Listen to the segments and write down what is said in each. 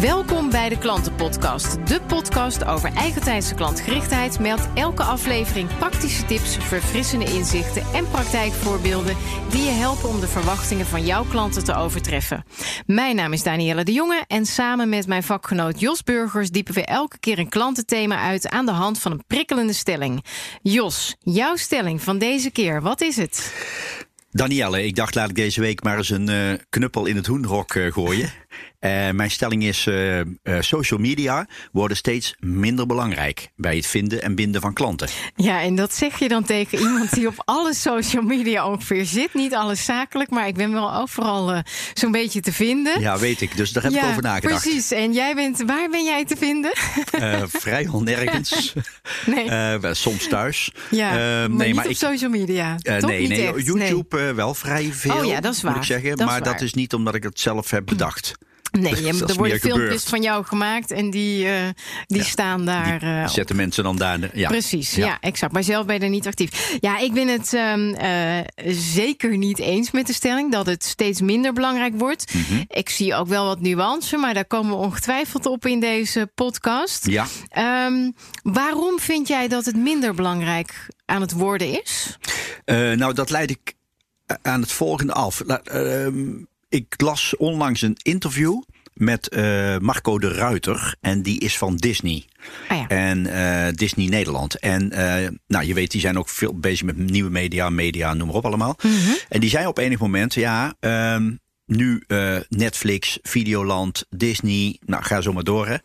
Welkom bij de Klantenpodcast. De podcast over eigentijdse klantgerichtheid met elke aflevering praktische tips, verfrissende inzichten en praktijkvoorbeelden die je helpen om de verwachtingen van jouw klanten te overtreffen. Mijn naam is Danielle de Jonge en samen met mijn vakgenoot Jos Burgers diepen we elke keer een klantenthema uit aan de hand van een prikkelende stelling. Jos, jouw stelling van deze keer, wat is het? Danielle, ik dacht laat ik deze week maar eens een uh, knuppel in het hoenrok uh, gooien. Uh, mijn stelling is: uh, uh, social media worden steeds minder belangrijk bij het vinden en binden van klanten. Ja, en dat zeg je dan tegen iemand die op alle social media ongeveer zit. Niet alles zakelijk, maar ik ben wel overal zo'n beetje te vinden. Ja, weet ik. Dus daar heb ja, ik over nagedacht. Precies. En jij bent, waar ben jij te vinden? vrijwel nergens. nee. soms thuis. Ja, maar nee, maar op ik, social media. Toch nee, niet nee. echt? YouTube nee. wel vrij veel. Oh ja, dat is waar. Moet ik zeggen. Dat maar dat is niet omdat ik het zelf heb bedacht. Nee, je, er worden filmpjes gebeurd. van jou gemaakt en die, uh, die Ja, staan daar. uh, op. Zetten mensen dan daar. Ja. Precies, ja. exact. Maar zelf ben je er niet actief. Ja, ik ben het um, uh, zeker niet eens met de stelling dat het steeds minder belangrijk wordt. Mhm. Ik zie ook wel wat nuance, maar daar komen we ongetwijfeld op in deze podcast. Ja. Um, waarom vind jij dat het minder belangrijk aan het worden is? Nou, dat leid ik aan het volgende af. La, uh, ik las onlangs een interview met uh, Marco de Ruiter. En die is van Disney. Ah ja. En uh, Disney Nederland. En uh, nou, je weet, die zijn ook veel bezig met nieuwe media, media, noem maar op allemaal. Mm -hmm. En die zei op enig moment, ja, um, nu Netflix, Videoland, Disney, nou ga zo maar door.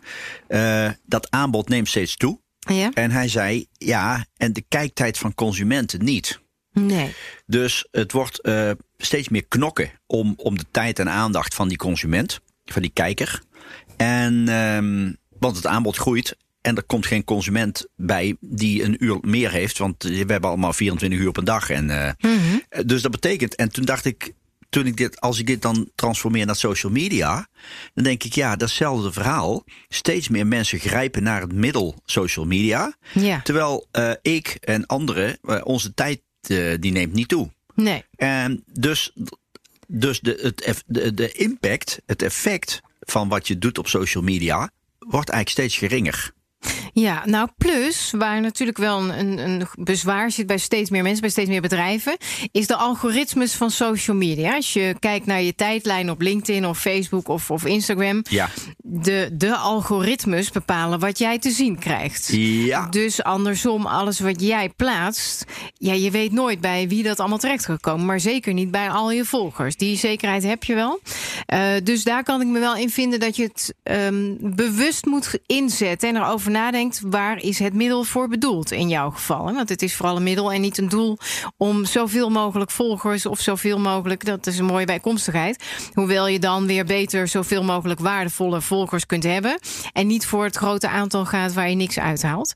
Hè. Dat aanbod neemt steeds toe. Ja. En hij zei, ja, en de kijktijd van consumenten niet. Nee. Dus het wordt uh, steeds meer knokken om, om de tijd en aandacht van die consument, van die kijker. En um, want het aanbod groeit. En er komt geen consument bij die een uur meer heeft. Want we hebben allemaal 24 uur op een dag. En, uh, mm -hmm. Dus dat betekent. En toen dacht ik. Toen ik dit, als ik dit dan transformeer naar social media, dan denk ik, ja, datzelfde verhaal. Steeds meer mensen grijpen naar het middel social media. Ja. Terwijl uh, ik en anderen, uh, onze tijd die neemt niet toe. Nee. En dus, dus de, het, de, de impact, het effect van wat je doet op social media, wordt eigenlijk steeds geringer. Ja, nou plus, waar natuurlijk wel een, een bezwaar zit bij steeds meer mensen, bij steeds meer bedrijven, is de algoritmes van social media. Als je kijkt naar je tijdlijn op LinkedIn of Facebook of, of Instagram, ja. De, de algoritmes bepalen wat jij te zien krijgt. Ja. Dus andersom, alles wat jij plaatst, ja, je weet nooit bij wie dat allemaal terecht gaat komen, maar zeker niet bij al je volgers. Die zekerheid heb je wel. Uh, dus daar kan ik me wel in vinden dat je het um, bewust moet inzetten en erover nadenkt, waar is het middel voor bedoeld in jouw geval? Want het is vooral een middel en niet een doel om zoveel mogelijk volgers of zoveel mogelijk, dat is een mooie bijkomstigheid. Hoewel je dan weer beter zoveel mogelijk waardevolle volgers kunt hebben en niet voor het grote aantal gaat waar je niks uithaalt.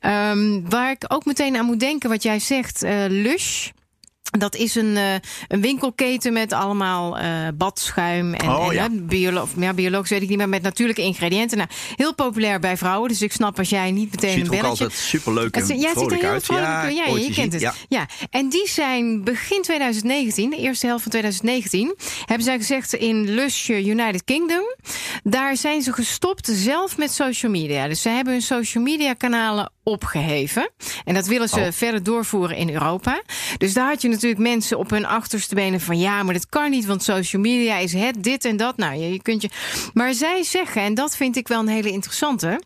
Um, waar ik ook meteen aan moet denken, wat jij zegt, uh, Lush. Dat is een, uh, een winkelketen met allemaal uh, badschuim en, oh, en ja. biolo ja, biologisch weet ik niet, maar met natuurlijke ingrediënten. Nou, heel populair bij vrouwen, dus ik snap als jij niet meteen ziet een er ook belletje... altijd superleuk en het, ja, het ziet er vrolijk heel uit. vrolijk Ja, uit. Ja, je kent het. ja. En die zijn begin 2019, de eerste helft van 2019, hebben zij gezegd in Lush United Kingdom, daar zijn ze gestopt zelf met social media. Dus ze hebben hun social media kanalen opgeheven. En dat willen ze Oh. verder doorvoeren in Europa. Dus daar had je natuurlijk mensen op hun achterste benen van ja, maar dat kan niet, want social media is het, dit en dat. Nou, je, je kunt je. Maar zij zeggen, en dat vind ik wel een hele interessante.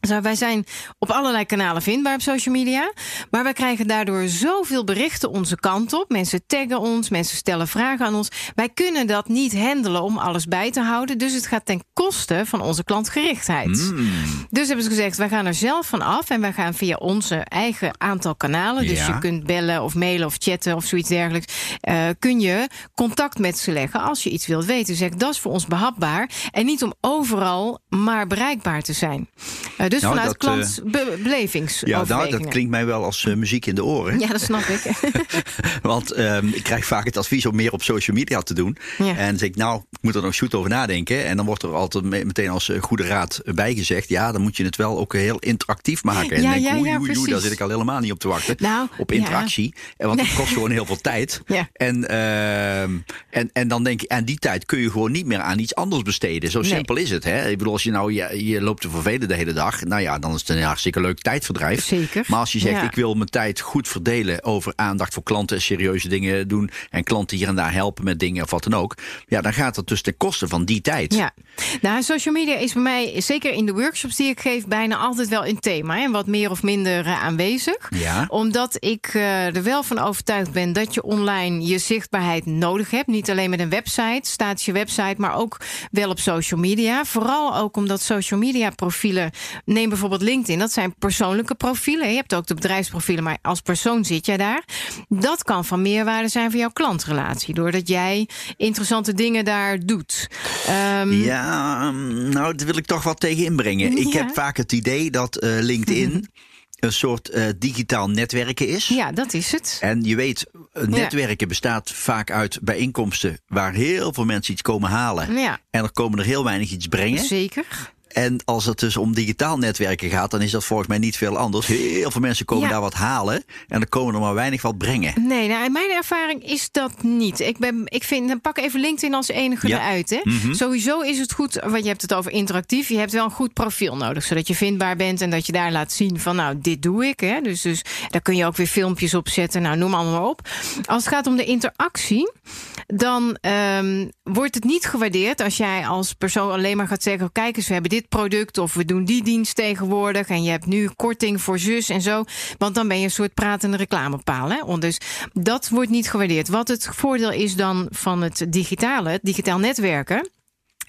Zo, wij zijn op allerlei kanalen vindbaar op social media. Maar wij krijgen daardoor zoveel berichten onze kant op. Mensen taggen ons, mensen stellen vragen aan ons. Wij kunnen dat niet handelen om alles bij te houden. Dus het gaat ten koste van onze klantgerichtheid. Mm. Dus hebben ze gezegd, wij gaan er zelf van af. En wij gaan via onze eigen aantal kanalen. Dus Ja. je kunt bellen of mailen of chatten of zoiets dergelijks. eh, kun je contact met ze leggen als je iets wilt weten. Zeg, dat is voor ons behapbaar. En niet om overal maar bereikbaar te zijn. Eh, dus Nou, vanuit dat, eh. Ja, nou, dat klinkt mij wel als eh, muziek in de oren. Ja, dat snap ik. Want ehm, ik krijg vaak het advies om meer op social media te doen. Ja. En dan zeg ik, nou, ik moet er nog goed over nadenken. En dan wordt er altijd me- meteen als eh, goede raad bijgezegd. Ja, dan moet je het wel ook heel interactief maken. En Ja, denk ik, ja, oei, oei, oei, daar zit ik al helemaal niet op te wachten. Nou, op interactie. En Want het kost gewoon heel veel tijd. En, ehm, en, en dan denk ik, en die tijd kun je gewoon niet meer aan iets anders besteden. Zo Nee. simpel is het. Hè? Ik bedoel, als je nou je, je loopt te vervelen de hele dag. Nou ja, dan is het een hartstikke leuk tijdverdrijf. Zeker. Maar als je zegt, Ja. ik wil mijn tijd goed verdelen over aandacht voor klanten, serieuze dingen doen en klanten hier en daar helpen met dingen of wat dan ook. Ja, dan gaat dat dus ten koste van die tijd. Ja, nou, social media is bij mij, zeker in de workshops die ik geef, bijna altijd wel een thema. En wat meer of minder eh, aanwezig. Ja. Omdat ik eh, er wel van overtuigd ben dat je online je zichtbaarheid nodig hebt. Niet alleen met een website, statische website, maar ook wel op social media. Vooral ook omdat social media profielen, neem bijvoorbeeld LinkedIn, dat zijn persoonlijke profielen. Je hebt ook de bedrijfsprofielen, maar als persoon zit jij daar. Dat kan van meerwaarde zijn voor jouw klantrelatie. Doordat jij interessante dingen daar doet. Ehm, Ja, nou, daar wil ik toch wat tegen inbrengen. Ik Ja. heb vaak het idee dat eh, LinkedIn een soort eh, digitaal netwerken is. ja, dat is het. En je weet, eh, netwerken bestaat vaak uit bijeenkomsten waar heel veel mensen iets komen halen. Ja. En er komen er heel weinig iets brengen. Zeker. En als het dus om digitaal netwerken gaat, dan is dat volgens mij niet veel anders. Heel veel mensen komen Ja. daar wat halen en er komen er maar weinig wat brengen. Nee, nou, in mijn ervaring is dat niet. Ik, ben, ik vind, dan pak even LinkedIn als enige Ja. eruit. Hè. Mhm. Sowieso is het goed, want je hebt het over interactief. Je hebt wel een goed profiel nodig, zodat je vindbaar bent en dat je daar laat zien van, nou, dit doe ik. Hè. Dus, dus daar kun je ook weer filmpjes op zetten. Nou, noem allemaal maar op. Als het gaat om de interactie, dan ehm, wordt het niet gewaardeerd als jij als persoon alleen maar gaat zeggen: kijk eens, we hebben dit product of we doen die dienst tegenwoordig en je hebt nu korting voor zus en zo. Want dan ben je een soort pratende reclamepaal. Hè? Dus dat wordt niet gewaardeerd. Wat het voordeel is dan van het digitale, het digitaal netwerken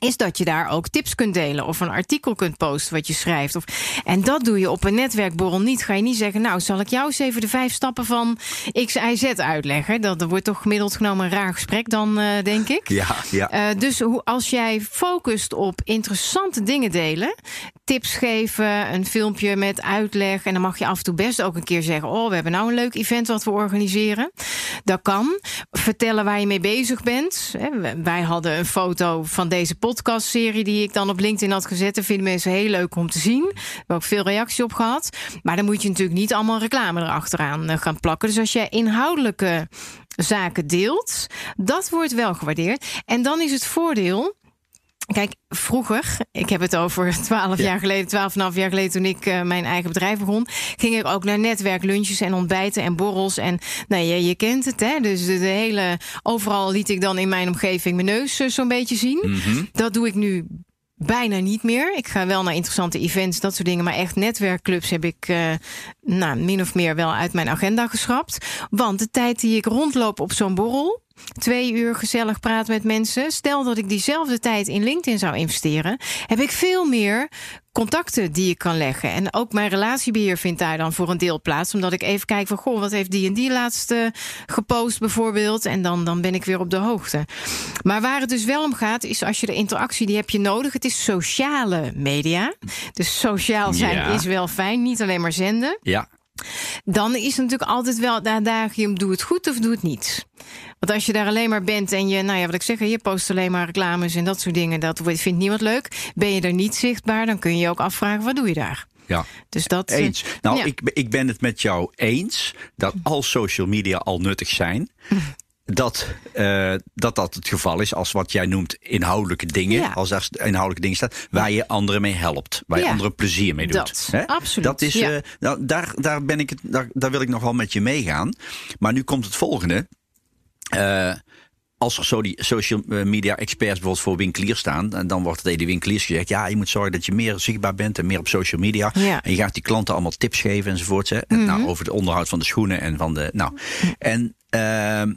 is dat je daar ook tips kunt delen of een artikel kunt posten wat je schrijft. Of, en dat doe je op een netwerkborrel niet. Ga je niet zeggen, nou zal ik jou eens even de vijf stappen van X, Y, Z uitleggen. Dat, dat wordt toch gemiddeld genomen een raar gesprek dan, eh, denk ik. Ja, ja. Eh, dus hoe, als jij focust op interessante dingen delen, tips geven, een filmpje met uitleg. En dan mag je af en toe best ook een keer zeggen: Oh, we hebben nou een leuk event wat we organiseren. Dat kan. Vertellen waar je mee bezig bent. Wij hadden een foto van deze podcastserie die ik dan op LinkedIn had gezet. Dat vinden mensen heel leuk om te zien. We hebben ook veel reactie op gehad. Maar dan moet je natuurlijk niet allemaal reclame erachteraan eh, gaan plakken. Dus als jij inhoudelijke zaken deelt, dat wordt wel gewaardeerd. En dan is het voordeel. Kijk, vroeger, ik heb het over 12 Ja. jaar geleden, 12,5 jaar geleden toen ik eh, mijn eigen bedrijf begon, ging ik ook naar netwerklunches en ontbijten en borrels. En nou, je, je kent het, hè? Dus de, de hele, overal liet ik dan in mijn omgeving mijn neus eh, zo'n beetje zien. Mhm. Dat doe ik nu bijna niet meer. Ik ga wel naar interessante events, dat soort dingen. Maar echt netwerkclubs heb ik eh, nou, min of meer wel uit mijn agenda geschrapt. Want de tijd die ik rondloop op zo'n borrel. Twee uur gezellig praten met mensen. Stel dat ik diezelfde tijd in LinkedIn zou investeren, heb ik veel meer contacten die ik kan leggen. En ook mijn relatiebeheer vindt daar dan voor een deel plaats. Omdat ik even kijk van, goh, wat heeft die en die laatste gepost bijvoorbeeld. En dan, dan ben ik weer op de hoogte. Maar waar het dus wel om gaat, is als je de interactie, die heb je nodig. Het is sociale media. Dus sociaal zijn Ja. is wel fijn, niet alleen maar zenden. Ja. Dan is het natuurlijk altijd wel daar adagium, doe het goed of doe het niet. Want als je daar alleen maar bent en je, nou ja, wat ik zeg, je post alleen maar reclames en dat soort dingen, dat vindt niemand leuk. Ben je er niet zichtbaar, dan kun je je ook afvragen, wat doe je daar? Ja. Dus dat. eh, Eens. Nou, ja. ik, ik ben het met jou eens dat als social media al nuttig zijn. Dat, eh, dat dat het geval is als wat jij noemt inhoudelijke dingen. Ja. Als daar inhoudelijke dingen staat. Waar je anderen mee helpt. Waar je Ja. anderen plezier mee doet. Dat, absoluut, Dat is, ja. eh, nou, daar, daar, ben ik daar, daar wil ik nog wel met je meegaan. Maar nu komt het volgende. Eh, als er zo die social media experts bijvoorbeeld voor winkeliers staan, en dan wordt het tegen die winkeliers gezegd: ja, je moet zorgen dat je meer zichtbaar bent en meer op social media. Ja. Mhm. En je gaat die klanten allemaal tips geven enzovoort. Hè? Nou, over het onderhoud van de schoenen en van de. Nou, en. ehm,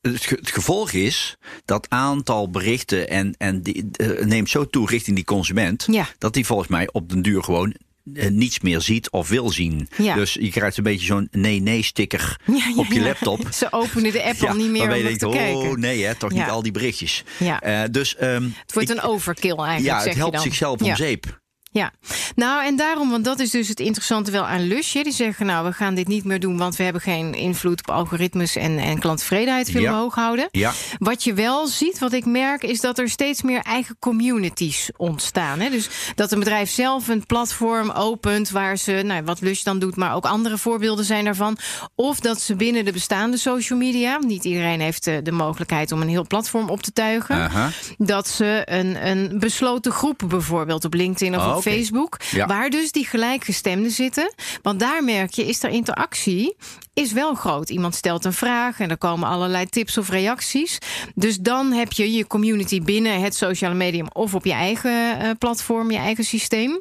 het, ge- het gevolg is dat aantal berichten en, en die, eh, neemt zo toe richting die consument. Ja. Dat die volgens mij op den duur gewoon eh, niets meer ziet of wil zien. Ja. Dus je krijgt een beetje zo'n nee-nee-sticker Ja, ja, op je laptop. Ze openen de app al niet meer om nog te denkt, kijken. oh nee, hè, toch niet al die berichtjes. Ja. Eh, dus, ehm, Het wordt ik- een overkill eigenlijk. ja, het helpt zichzelf om zeep. Ja. Nou, en daarom, want dat is dus het interessante wel aan Lusje. Die zeggen, nou, we gaan dit niet meer doen... want we hebben geen invloed op algoritmes en, en klanttevredenheid willen Ja. hoog houden. Ja. Wat je wel ziet, wat ik merk, is dat er steeds meer eigen communities ontstaan. Hè? Dus dat een bedrijf zelf een platform opent waar ze, nou, wat Lush dan doet, maar ook andere voorbeelden zijn daarvan. Of dat ze binnen de bestaande social media, niet iedereen heeft eh, de mogelijkheid om een heel platform op te tuigen, dat ze een, een besloten groep bijvoorbeeld op LinkedIn of Oh, op. Facebook, Ja. waar dus die gelijkgestemden zitten. Want daar merk je, is er interactie, is wel groot. Iemand stelt een vraag en er komen allerlei tips of reacties. Dus dan heb je je community binnen het sociale medium of op je eigen eh, platform, je eigen systeem.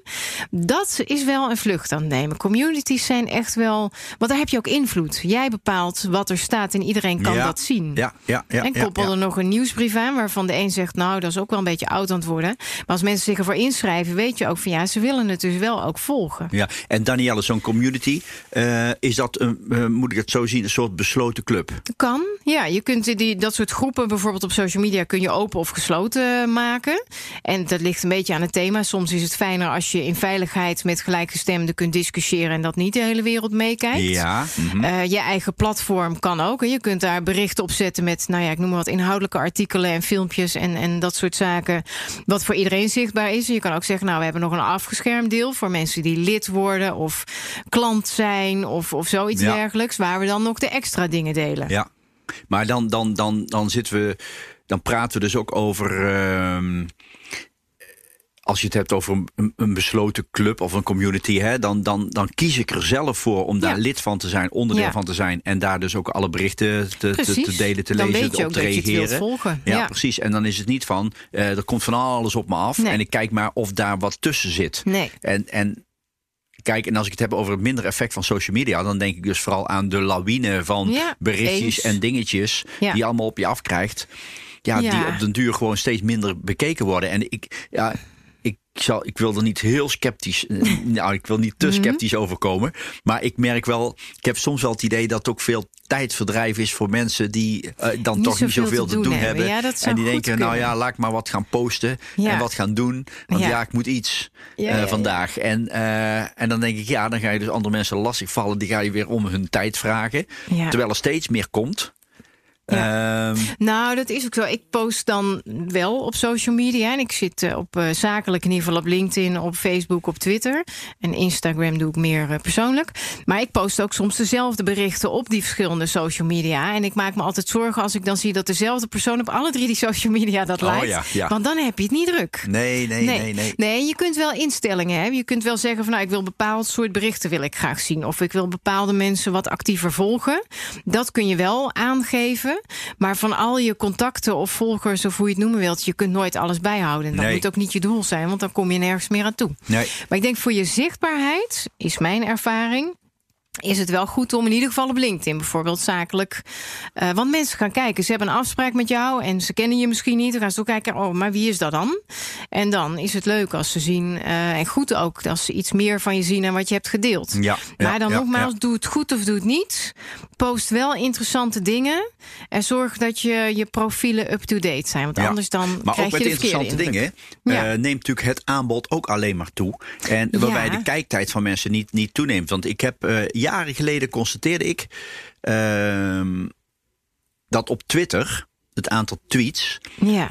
Dat is wel een vlucht aan het nemen. Communities zijn echt wel, want daar heb je ook invloed. Jij bepaalt wat er staat en iedereen kan Ja. dat zien. Ja, ja, ja. En ja, koppel ja. er nog een nieuwsbrief aan, waarvan de een zegt: Nou, dat is ook wel een beetje oud aan het worden. Maar als mensen zich ervoor inschrijven, weet je ook van ja, ze willen het dus wel ook volgen. Ja, en Danielle, zo'n community, eh, is dat, een, eh, moet ik het zo zien, een soort besloten club? Kan, ja. Je kunt die, dat soort groepen bijvoorbeeld op social media kun je open of gesloten maken. En dat ligt een beetje aan het thema. Soms is het fijner als je in veiligheid met gelijkgestemden kunt discussiëren en dat niet de hele wereld meekijkt. Ja. mhm. Eh, je eigen platform kan ook. En je kunt daar berichten op zetten met, nou ja, ik noem maar wat inhoudelijke artikelen en filmpjes en, en dat soort zaken. Wat voor iedereen zichtbaar is. En je kan ook zeggen, nou, we hebben nog een afgeschermd deel voor mensen die lid worden of klant zijn of, of zoiets Ja. dergelijks. Waar we dan nog de extra dingen delen. Ja, maar dan, dan, dan, dan zitten we, dan praten we dus ook over. ehm, als je het hebt over een, een besloten club of een community, hè, dan, dan, dan kies ik er zelf voor om daar Ja. lid van te zijn, onderdeel Ja. van te zijn. En daar dus ook alle berichten te, te, te delen, te dan lezen, weet je op ook te dat je het wilt reageren. volgen. Ja, Ja. precies. En dan is het niet van, eh, er komt van alles op me af. Nee. En ik kijk maar of daar wat tussen zit. Nee. En, en kijk, en als ik het heb over het minder effect van social media, dan denk ik dus vooral aan de lawine van Ja, berichtjes eens. en dingetjes Ja. die je allemaal op je afkrijgt. Ja, Ja. die op den duur gewoon steeds minder bekeken worden. En ik, ja, ik, zal, ik wil er niet heel sceptisch, eh, nou, ik wil niet te Mhm. sceptisch overkomen. Maar ik merk wel, ik heb soms wel het idee dat het ook veel tijdverdrijf is voor mensen die eh, dan Niet toch niet zoveel te te doen hebben. Ja, en die denken, nou ja, laat ik maar wat gaan posten Ja. en wat gaan doen. Want Ja. ja, ik moet iets eh, vandaag. En, en dan denk ik, ja, dan ga je dus andere mensen lastig vallen. Die ga je weer om hun tijd vragen. Terwijl er steeds meer komt. Ehm, Nou, dat is ook zo. Ik post dan wel op social media. En ik zit eh, op eh, zakelijk in ieder geval op LinkedIn, op Facebook, op Twitter. En Instagram doe ik meer eh, persoonlijk. Maar ik post ook soms dezelfde berichten op die verschillende social media. En ik maak me altijd zorgen als ik dan zie dat dezelfde persoon op alle drie die social media dat Oh, lijkt. ja, ja. Want dan heb je het niet druk. nee, nee, nee, nee. Nee, je kunt wel instellingen hebben. Je kunt wel zeggen van nou, ik wil bepaald soort berichten wil ik graag zien. Of ik wil bepaalde mensen wat actiever volgen. Dat kun je wel aangeven. Maar van al je contacten of volgers of hoe je het noemen wilt, je kunt nooit alles bijhouden. Dat Nee. moet ook niet je doel zijn, want dan kom je nergens meer aan toe. nee. Maar ik denk voor je zichtbaarheid, is mijn ervaring. Is het wel goed om in ieder geval op LinkedIn bijvoorbeeld zakelijk. eh, want mensen gaan kijken. Ze hebben een afspraak met jou en ze kennen je misschien niet. Dan gaan ze ook kijken. Oh, maar wie is dat dan? En dan is het leuk als ze zien. eh, en goed ook als ze iets meer van je zien en wat je hebt gedeeld. Ja, ja, maar dan ja, nogmaals, ja. doe het goed of doe het niet. Post wel interessante dingen. En zorg dat je, je profielen up-to-date zijn. Want anders dan Maar krijg ook met je de verkeerde interessante dingen Ja. eh, neemt natuurlijk het aanbod ook alleen maar toe. En waarbij de kijktijd van mensen niet, niet toeneemt. Want ik heb jaren geleden constateerde ik ehm, dat op Twitter het aantal tweets Ja.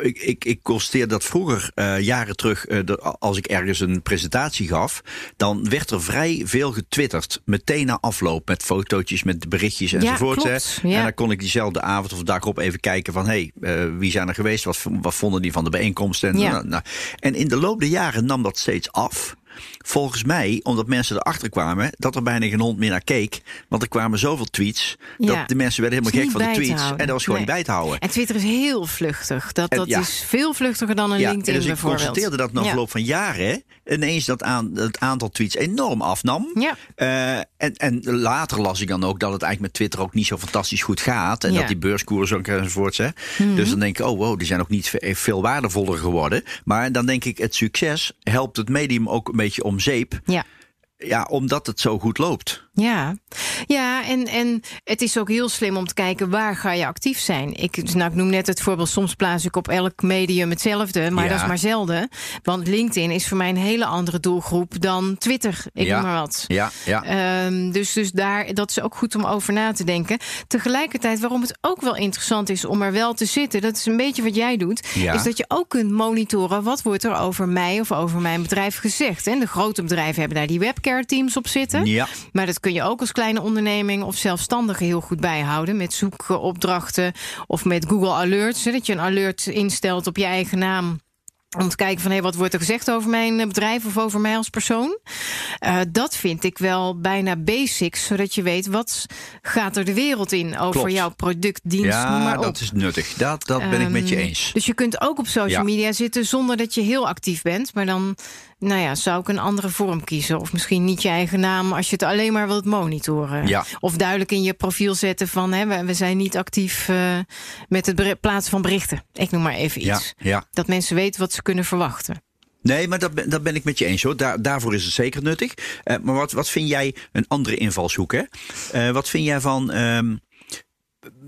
ik, ik, ik constateer dat vroeger, eh, jaren terug, eh, de- als ik ergens een presentatie gaf, dan werd er vrij veel getwitterd. Meteen na afloop met fotootjes, met berichtjes enzovoort. klopt, hè. ja. En dan kon ik diezelfde avond of dag op even kijken van, hé, hey, eh, wie zijn er geweest? Wat, wat vonden die van de bijeenkomst? En, Ja. nou, nou. en in de loop der jaren nam dat steeds af. Volgens mij, omdat mensen erachter kwamen dat er bijna geen hond meer naar keek. Want er kwamen zoveel tweets. Ja. Dat de mensen werden helemaal gek niet van de tweets. En dat was gewoon Nee. bij te houden. En Twitter is heel vluchtig. Dat, En dat ja. is veel vluchtiger dan een Ja, LinkedIn dus ik constateerde dat na verloop van jaren ineens dat aan, het aantal tweets enorm afnam. Ja. Eh, en, en later las ik dan ook dat het eigenlijk met Twitter ook niet zo fantastisch goed gaat. En Ja. dat die beurskoers ook enzovoorts. Hè. Mhm. Dus dan denk ik, oh wow, die zijn ook niet ve- veel waardevoller geworden. Maar dan denk ik, het succes helpt het medium ook beetje om zeep. Ja. Ja, omdat het zo goed loopt. Ja. Ja, en, en het is ook heel slim om te kijken waar ga je actief zijn. Ik, nou, ik noem net het voorbeeld, soms plaats ik op elk medium hetzelfde, maar Ja. dat is maar zelden. Want LinkedIn is voor mij een hele andere doelgroep dan Twitter, ik Ja. noem maar wat. Ja, ja. Ehm, dus, dus daar, dat is ook goed om over na te denken. Tegelijkertijd, waarom het ook wel interessant is om er wel te zitten, dat is een beetje wat jij doet, Ja. is dat je ook kunt monitoren wat wordt er over mij of over mijn bedrijf gezegd. En de grote bedrijven hebben daar die webcare teams op zitten. ja. Maar dat kun je ook als kleine onderneming of zelfstandige heel goed bijhouden. Met zoekopdrachten of met Google Alerts. Hè, dat je een alert instelt op je eigen naam. Om te kijken van hé, wat wordt er gezegd over mijn bedrijf of over mij als persoon. Eh, dat vind ik wel bijna basics, zodat je weet wat gaat er de wereld in over Klopt. jouw product, dienst, noem maar Ja, op. dat is nuttig. Dat, dat ben ik met je Ehm, eens. Dus je kunt ook op social Ja. media zitten zonder dat je heel actief bent. Maar dan nou ja, zou ik een andere vorm kiezen. Of misschien niet je eigen naam als je het alleen maar wilt monitoren. Ja. Of duidelijk in je profiel zetten van hè, we, zijn niet actief eh, met het plaatsen van berichten. Ik noem maar even iets. ja. Dat mensen weten wat ze kunnen verwachten. Nee, maar dat ben, dat ben ik met je eens hoor. Daar, daarvoor is het zeker nuttig. Eh, maar wat, wat vind jij een andere invalshoek? Hè? Eh, wat vind jij van ehm,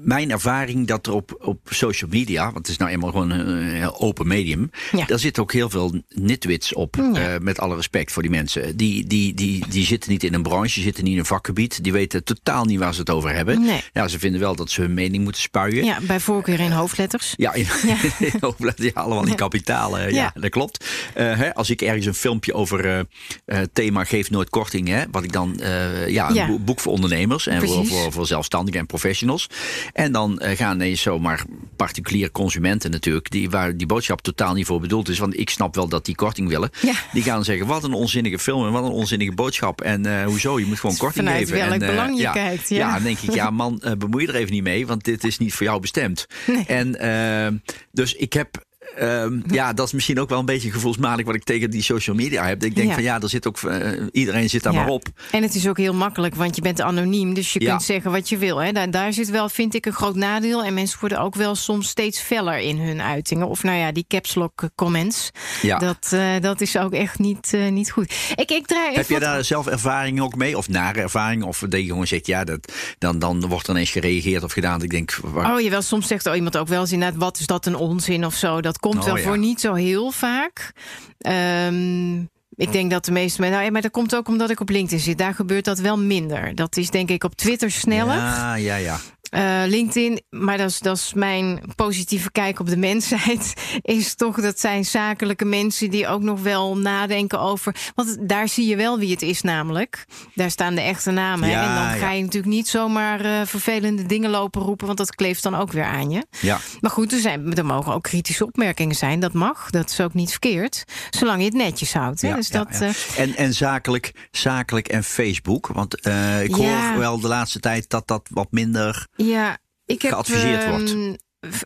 mijn ervaring dat er op, op social media, want het is nou eenmaal gewoon een heel open medium, Ja. daar zitten ook heel veel nitwits op. Ja. eh, met alle respect voor die mensen. Die, die, die, die zitten niet in een branche, zitten niet in een vakgebied. Die weten totaal niet waar ze het over hebben. Nee. Ja, ze vinden wel dat ze hun mening moeten spuien. Ja, bij voorkeur in hoofdletters. Ja, in, Ja. ja. allemaal die kapitalen. Ja, Ja. dat klopt. Eh, hè, als ik ergens een filmpje over eh, eh, thema geef nooit korting, hè, wat ik dan eh, ja, een boek- voor ondernemers en voor, voor zelfstandigen en professionals. En dan eh, gaan ineens zomaar particuliere consumenten natuurlijk, die, waar die boodschap totaal niet voor bedoeld is. Want ik snap wel dat die korting willen. Ja. Die gaan zeggen: wat een onzinnige film en wat een onzinnige boodschap. En eh, hoezo? Je moet gewoon korting Vanuit geven. welk en, eh, belang je ja, kijkt, ja. Ja, dan denk ik, ja man, eh, bemoei je er even niet mee, want dit is niet voor jou bestemd. En dus ik heb. Ehm, ja, dat is misschien ook wel een beetje gevoelsmatig wat ik tegen die social media heb. Ik denk Ja. van ja, er zit ook, eh, iedereen zit daar Ja. maar op. En het is ook heel makkelijk, want je bent anoniem. Dus je Ja. kunt zeggen wat je wil. Hè. Daar, daar zit wel, vind ik, een groot nadeel. En mensen worden ook wel soms steeds feller in hun uitingen. Of nou ja, die caps lock comments. Ja. Dat, eh, dat is ook echt niet, eh, niet goed. Ik, ik draai Heb je daar zelf ervaring ook mee? Of nare ervaring? Of dat je gewoon zegt, ja, dat, dan, dan wordt er ineens gereageerd of gedaan. Ik denk, waar- Oh, jawel, soms zegt er iemand ook wel eens inderdaad... wat is dat een onzin of zo. Dat komt Oh, wel ja. voor niet zo heel vaak. Ehm, ik denk dat de meeste mensen... Nou, maar dat komt ook omdat ik op LinkedIn zit. Daar gebeurt dat wel minder. Dat is denk ik op Twitter sneller. Ja, ja, ja. Eh, LinkedIn, maar dat is, dat is mijn positieve kijk op de mensheid. Is toch dat zijn zakelijke mensen die ook nog wel nadenken over. Want daar zie je wel wie het is, namelijk. Daar staan de echte namen. Ja, en dan ga ja. je natuurlijk niet zomaar eh, vervelende dingen lopen roepen, want dat kleeft dan ook weer aan je. ja. Maar goed, er, zijn, er mogen ook kritische opmerkingen zijn. Dat mag. Dat is ook niet verkeerd. Zolang je het netjes houdt. Hè? Ja, dus dat, ja. eh, En, en zakelijk, zakelijk en Facebook. Want ik hoor wel de laatste tijd dat dat wat minder. Ja, ik heb geadviseerd wordt. ehm,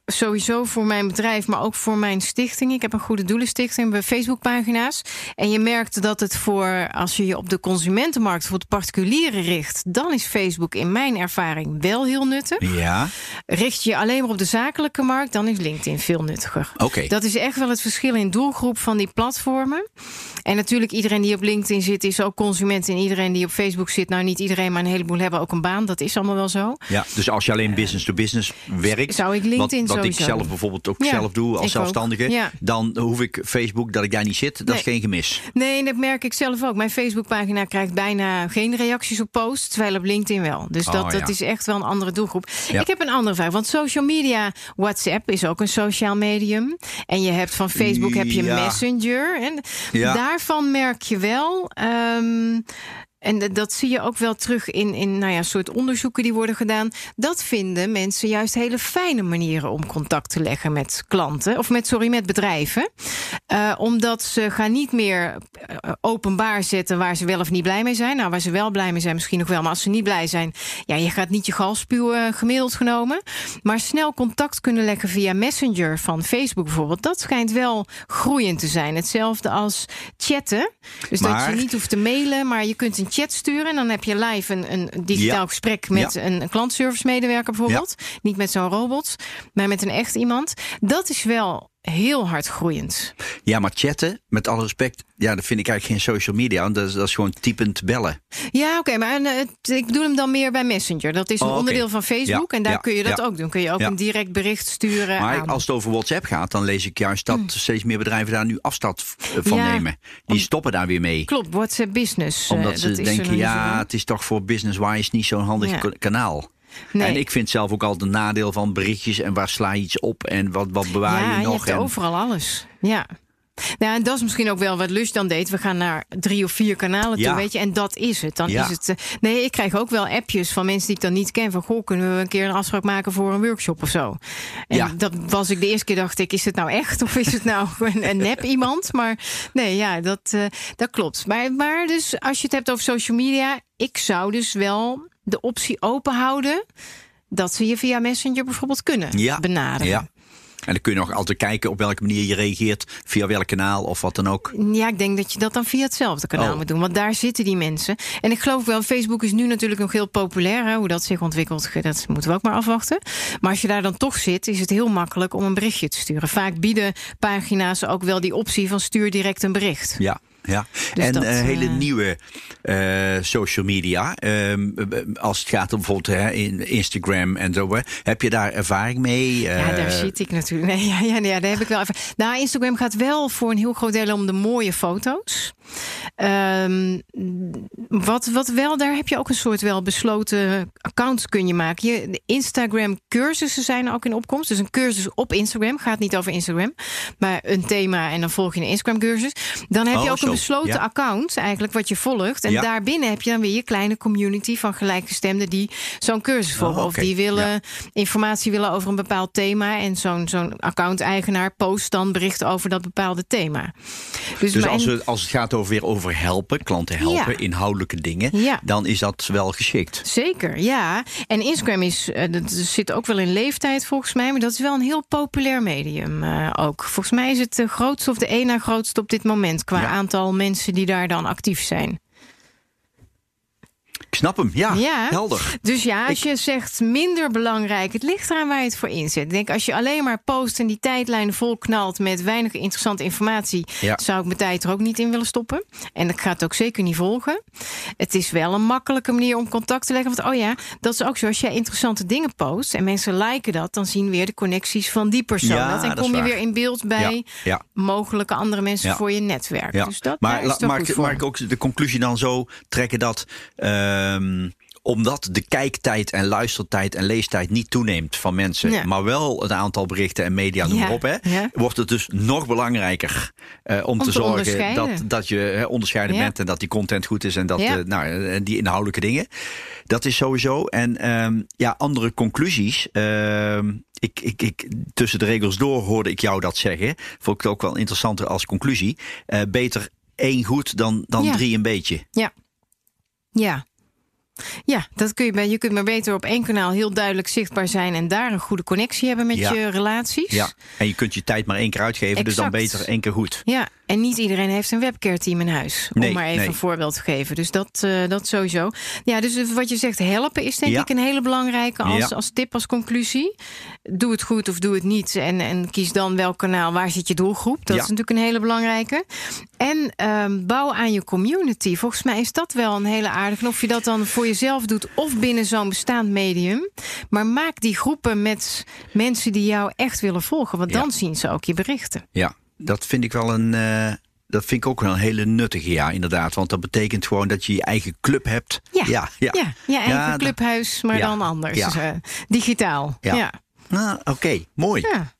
sowieso voor mijn bedrijf, maar ook voor mijn stichting. Ik heb een goede doelenstichting bij Facebookpagina's. En je merkt dat het voor als je je op de consumentenmarkt voor het particuliere richt, dan is Facebook in mijn ervaring wel heel nuttig. Ja, Richt je je alleen maar op de zakelijke markt, dan is LinkedIn veel nuttiger. oké. Dat is echt wel het verschil in doelgroep van die platformen. En natuurlijk, iedereen die op LinkedIn zit, is ook consument. En iedereen die op Facebook zit, nou niet iedereen, maar een heleboel hebben ook een baan. Dat is allemaal wel zo. Ja, dus als je alleen business to business werkt, Zou ik wat, wat ik zelf bijvoorbeeld ook Ja, zelf doe als zelfstandige, Ja. dan hoef ik Facebook dat ik daar niet zit, dat is geen gemis. Nee, dat merk ik zelf ook. Mijn Facebookpagina krijgt bijna geen reacties op posts, terwijl op LinkedIn wel. Dus dat, Oh, ja. dat is echt wel een andere doelgroep. Ik heb een andere vraag, want social media, WhatsApp is ook een sociaal medium. En je hebt van Facebook heb je. Messenger. En Ja. daarvan merk je wel. ehm, en dat zie je ook wel terug in, in nou ja, soort onderzoeken die worden gedaan. Dat vinden mensen juist hele fijne manieren om contact te leggen met klanten. Of met, sorry, met bedrijven. Eh, omdat ze gaan niet meer eh, openbaar zetten waar ze wel of niet blij mee zijn. Nou, waar ze wel blij mee zijn, misschien nog wel. Maar als ze niet blij zijn, ja, je gaat niet je gal spuwen, gemiddeld genomen. Maar snel contact kunnen leggen via Messenger van Facebook bijvoorbeeld. Dat schijnt wel groeiend te zijn. Hetzelfde als chatten. Dus dat je niet hoeft te mailen, maar je kunt een chat sturen. En dan heb je live een, een digitaal Ja. gesprek met Ja. een klantservice medewerker bijvoorbeeld. Niet met zo'n robot, maar met een echt iemand. Dat is wel heel hard groeiend. Ja, maar chatten, met alle respect, ja, dat vind ik eigenlijk geen social media. Dat is, dat is gewoon typend bellen. Ja, oké, maar uh, ik doe hem dan meer bij Messenger. Dat is een Oh, onderdeel van Facebook Ja, en daar ja, kun je dat ja. ook doen. Kun je ook een direct bericht sturen. Maar aan. als het over WhatsApp gaat, dan lees ik juist dat steeds meer bedrijven daar nu afstand v- van Hmm. Nemen. Die om- stoppen daar weer mee. Klopt, WhatsApp Business. eh, Omdat dat ze denken, ja, het is toch voor business-wise niet zo'n handig kanaal. Nee. En ik vind zelf ook altijd een nadeel van berichtjes en waar sla je iets op en wat, wat bewaar ja, je nog. hebt en, overal alles. Ja. Nou, en dat is misschien ook wel wat Lush dan deed. We gaan naar drie of vier kanalen Ja. toe, weet je. En dat is het. Dan Ja. is het. eh, nee, ik krijg ook wel appjes van mensen die ik dan niet ken. Van, goh, kunnen we een keer een afspraak maken voor een workshop of zo? En Ja. dat was ik de eerste keer, dacht ik, is het nou echt? Of is het nou een, een nep iemand? Maar nee, ja, dat, eh, dat klopt. Maar, maar dus, als je het hebt over social media... ik zou dus wel de optie open houden... dat ze je via Messenger bijvoorbeeld kunnen Ja. benaderen. Ja. En dan kun je nog altijd kijken op welke manier je reageert, via welk kanaal of wat dan ook. Ja, ik denk dat je dat dan via hetzelfde kanaal Oh. moet doen. Want daar zitten die mensen. En ik geloof wel, Facebook is nu natuurlijk nog heel populair. Hè? Hoe dat zich ontwikkelt, dat moeten we ook maar afwachten. Maar als je daar dan toch zit, is het heel makkelijk om een berichtje te sturen. Vaak bieden pagina's ook wel die optie van stuur direct een bericht. Ja. Ja, Dus en dat, eh, hele eh, nieuwe eh, social media. ehm, als het gaat om bijvoorbeeld hè, in Instagram en zo. Heb je daar ervaring mee? Ja, daar zit ik natuurlijk. Nee, ja, ja, daar heb ik wel even. Nou, Instagram gaat wel voor een heel groot deel om de mooie foto's. Ehm, wat, wat wel, daar heb je ook een soort wel besloten accounts kun je maken. Je, Instagram cursussen zijn ook in opkomst. Dus een cursus op Instagram gaat niet over Instagram, maar een thema en dan volg je een Instagram cursus. Dan heb je Oh, ook. Een besloten Ja. account eigenlijk wat je volgt. En Ja. daarbinnen heb je dan weer je kleine community van gelijkgestemden die zo'n cursus volgen Oh, of oké. die willen informatie willen over een bepaald thema. En zo'n zo'n account-eigenaar post dan bericht over dat bepaalde thema. Dus, Dus als, we, als het gaat over weer over helpen, klanten helpen, inhoudelijke dingen, Ja. dan is dat wel geschikt. Zeker, ja. En Instagram is, eh, dat zit ook wel in leeftijd volgens mij, maar dat is wel een heel populair medium eh, ook. Volgens mij is het de grootste of de één na grootste op dit moment qua Ja. aantal mensen die daar dan actief zijn. Snap hem, ja, Ja. helder. Dus ja, als je zegt minder belangrijk, het ligt eraan waar je het voor inzet. Ik denk, als je alleen maar post en die tijdlijn vol knalt met weinig interessante informatie, Ja. zou ik mijn tijd er ook niet in willen stoppen. En ik ga het ook zeker niet volgen. Het is wel een makkelijke manier om contact te leggen. Want oh ja, dat is ook zo. Als jij interessante dingen post en mensen liken dat, dan zien weer de connecties van die persoon Ja, dat. En kom je weer in beeld bij Ja, mogelijke andere mensen voor je netwerk. Ja. Dus dat maar is wel mag, goed ik- voor. mag ik ook de conclusie dan zo trekken dat. Ehm, omdat de kijktijd en luistertijd en leestijd niet toeneemt van mensen, Ja. maar wel het aantal berichten en media noem Ja, op, hè, ja. wordt het dus nog belangrijker eh, om, te, te zorgen dat, dat je hè, onderscheiden bent en dat die content goed is en dat eh, nou, eh, die inhoudelijke dingen. Dat is sowieso. En ehm, ja, andere conclusies. Ehm, ik, ik, ik, tussen de regels door hoorde ik jou dat zeggen. Vond ik het ook wel interessanter als conclusie. Beter één goed dan, dan drie een beetje. Ja. Ja. Ja, dat kun je bij. Je kunt maar beter op één kanaal heel duidelijk zichtbaar zijn en daar een goede connectie hebben met Ja. je relaties. Ja. En je kunt je tijd maar één keer uitgeven, dus dan beter één keer goed. Ja, en niet iedereen heeft een webcare team in huis. Nee, om maar even nee. een voorbeeld te geven. Dus dat, eh, dat sowieso. Ja, dus wat je zegt, helpen is denk Ja. ik een hele belangrijke als, Ja. als tip, als conclusie. Doe het goed of doe het niet. En, en kies dan welk kanaal, waar zit je doelgroep. Dat Ja. is natuurlijk een hele belangrijke. En ehm, bouw aan je community. Volgens mij is dat wel een hele aardige. En Of je dat dan voor jezelf doet of binnen zo'n bestaand medium. Maar maak die groepen met mensen die jou echt willen volgen. Want dan zien ze ook je berichten. Ja, dat vind ik wel een. eh, dat vind ik ook wel een hele nuttige, ja, inderdaad. Want dat betekent gewoon dat je je eigen club hebt. Ja, ja. Ja, je eigen Ja, clubhuis, maar ja, dan anders. ja. Dus, eh, digitaal. Ja. Ja. Ah, Oké, mooi. Ja.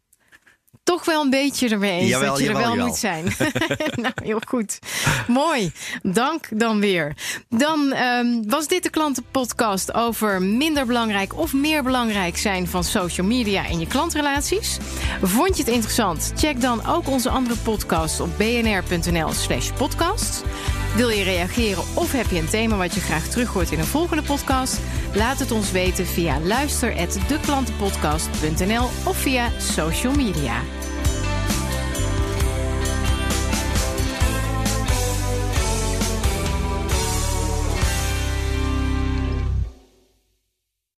Toch wel een beetje ermee eens Jawel, dat je jawel, er wel jawel. moet zijn. nou, heel goed. Mooi. Dank dan weer. Dan ehm, was dit de klantenpodcast over minder belangrijk of meer belangrijk zijn van social media in je klantrelaties. Vond je het interessant? Check dan ook onze andere podcast op bnr.nl slash podcast. Wil je reageren of heb je een thema wat je graag terug hoort in een volgende podcast? Laat het ons weten via luister@deklantenpodcast.nl of via social media.